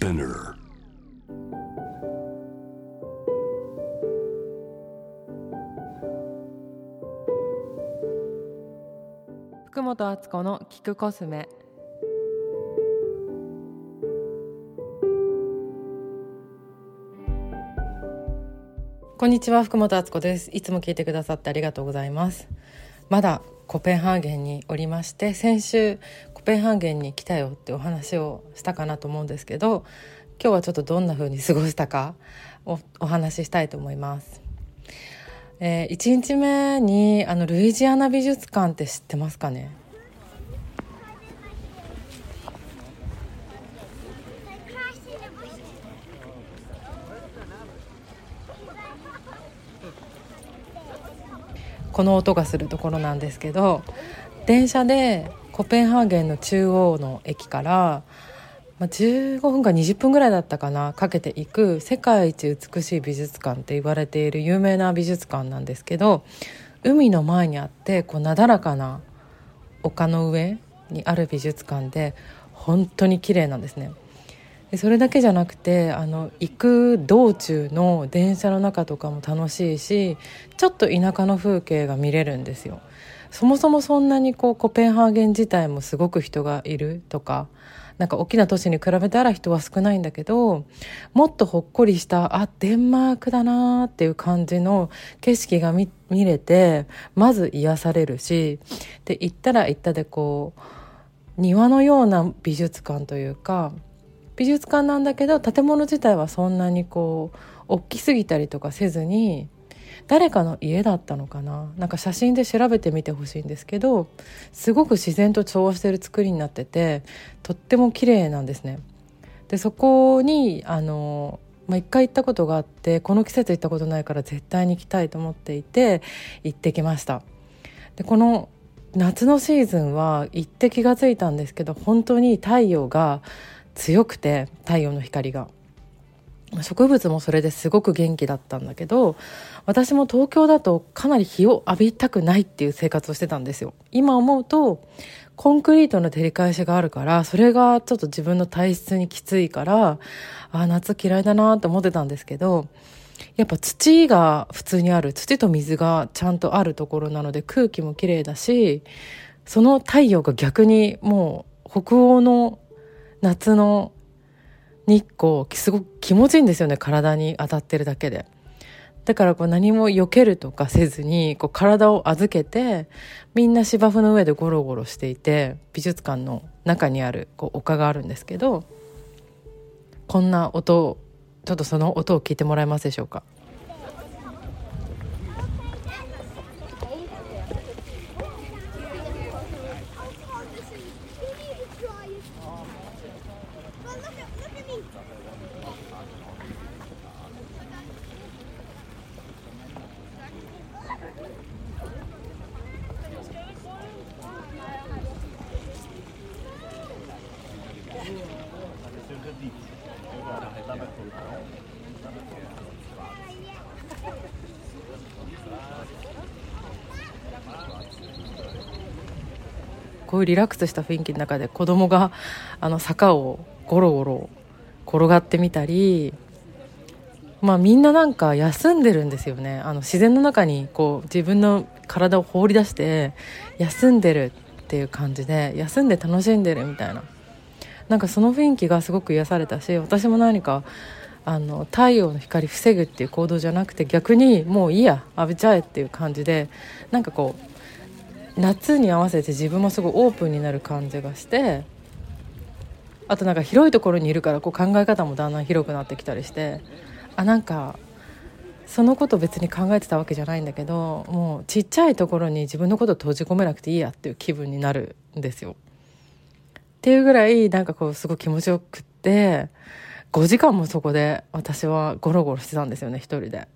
Spinner. 福本敦子の聞くコスメこんにちは福本敦子ですいつも聞いてくださってありがとうございますまだコペンハーゲンにおりまして先週コペンハーゲンに来たよってお話をしたかなと思うんですけど今日はちょっとどんな風に過ごしたかをお話ししたいと思います。えー、1日目にあのルイジアナ美術館って知ってますかね？この音がするところなんですけど電車でコペンハーゲンの中央の駅からま、15分か20分ぐらいだったかなかけていく世界一美しい美術館って言われている有名な美術館なんですけど海の前にあってこうなだらかな丘の上にある美術館で本当に綺麗なんですね。それだけじゃなくてあの行く道中の電車の中とかも楽しいしちょっと田舎の風景が見れるんですよ。そもそもそんなにこうコペンハーゲン自体もすごく人がいるとかなんか大きな都市に比べたら人は少ないんだけどもっとほっこりしたあデンマークだなっていう感じの景色が見れてまず癒されるしで行ったら行ったでこう庭のような美術館というか美術館なんだけど建物自体はそんなにこう大きすぎたりとかせずに誰かの家だったのかな？なんか写真で調べてみてほしいんですけどすごく自然と調和してる作りになっててとっても綺麗なんですね。でそこにあのまあ、一回行ったことがあってこの季節行ったことないから絶対に行きたいと思っていて行ってきましたでこの夏のシーズンは行って気が付いたんですけど本当に太陽が強くて太陽の光が。植物もそれですごく元気だったんだけど私も東京だとかなり日を浴びたくないっていう生活をしてたんですよ。今思うとコンクリートの照り返しがあるからそれがちょっと自分の体質にきついからあ夏嫌いだなと思ってたんですけどやっぱ土が普通にある。土と水がちゃんとあるところなので空気もきれいだしその太陽が逆にもう北欧の夏の日光すごく気持ちいいんですよね体に当たってるだけで。だからこう何も避けるとかせずにこう体を預けてみんな芝生の上でゴロゴロしていて美術館の中にあるこう丘があるんですけどこんな音ちょっとその音を聞いてもらえますでしょうか？こういうリラックスした雰囲気の中で子供があの坂をゴロゴロ転がってみたりまあみんななんか休んでるんですよね。あの自然の中にこう自分の体を放り出して休んでるっていう感じで休んで楽しんでるみたいな。なんかその雰囲気がすごく癒されたし私も何かあの太陽の光防ぐっていう行動じゃなくて逆にもういいや浴びちゃえっていう感じでなんかこう夏に合わせて自分もすごいオープンになる感じがしてあとなんか広いところにいるからこう考え方もだんだん広くなってきたりしてあなんかそのこと別に考えてたわけじゃないんだけどもうちっちゃいところに自分のこと閉じ込めなくていいやっていう気分になるんですよ。っていうぐらいなんかこうすごい気持ちよくって5時間もそこで私はゴロゴロしてたんですよね一人で。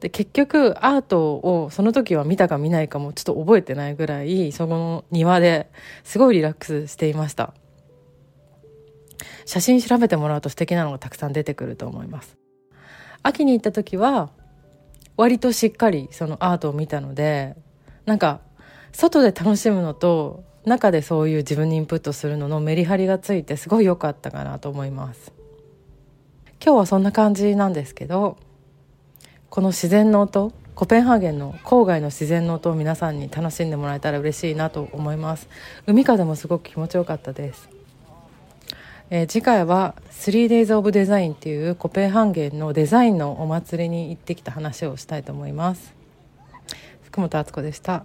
で結局アートをその時は見たか見ないかもちょっと覚えてないぐらいその庭ですごいリラックスしていました。写真調べてもらうと素敵なのがたくさん出てくると思います。秋に行った時は割としっかりそのアートを見たのでなんか外で楽しむのと中でそういう自分にインプットするののメリハリがついてすごい良かったかなと思います。今日はそんな感じなんですけどこの自然の音コペンハーゲンの郊外の自然の音を皆さんに楽しんでもらえたら嬉しいなと思います。海風もすごく気持ちよかったです。えー、次回は 3days of Design っていうコペンハーゲンのデザインのお祭りに行ってきた話をしたいと思います。福本敦子でした。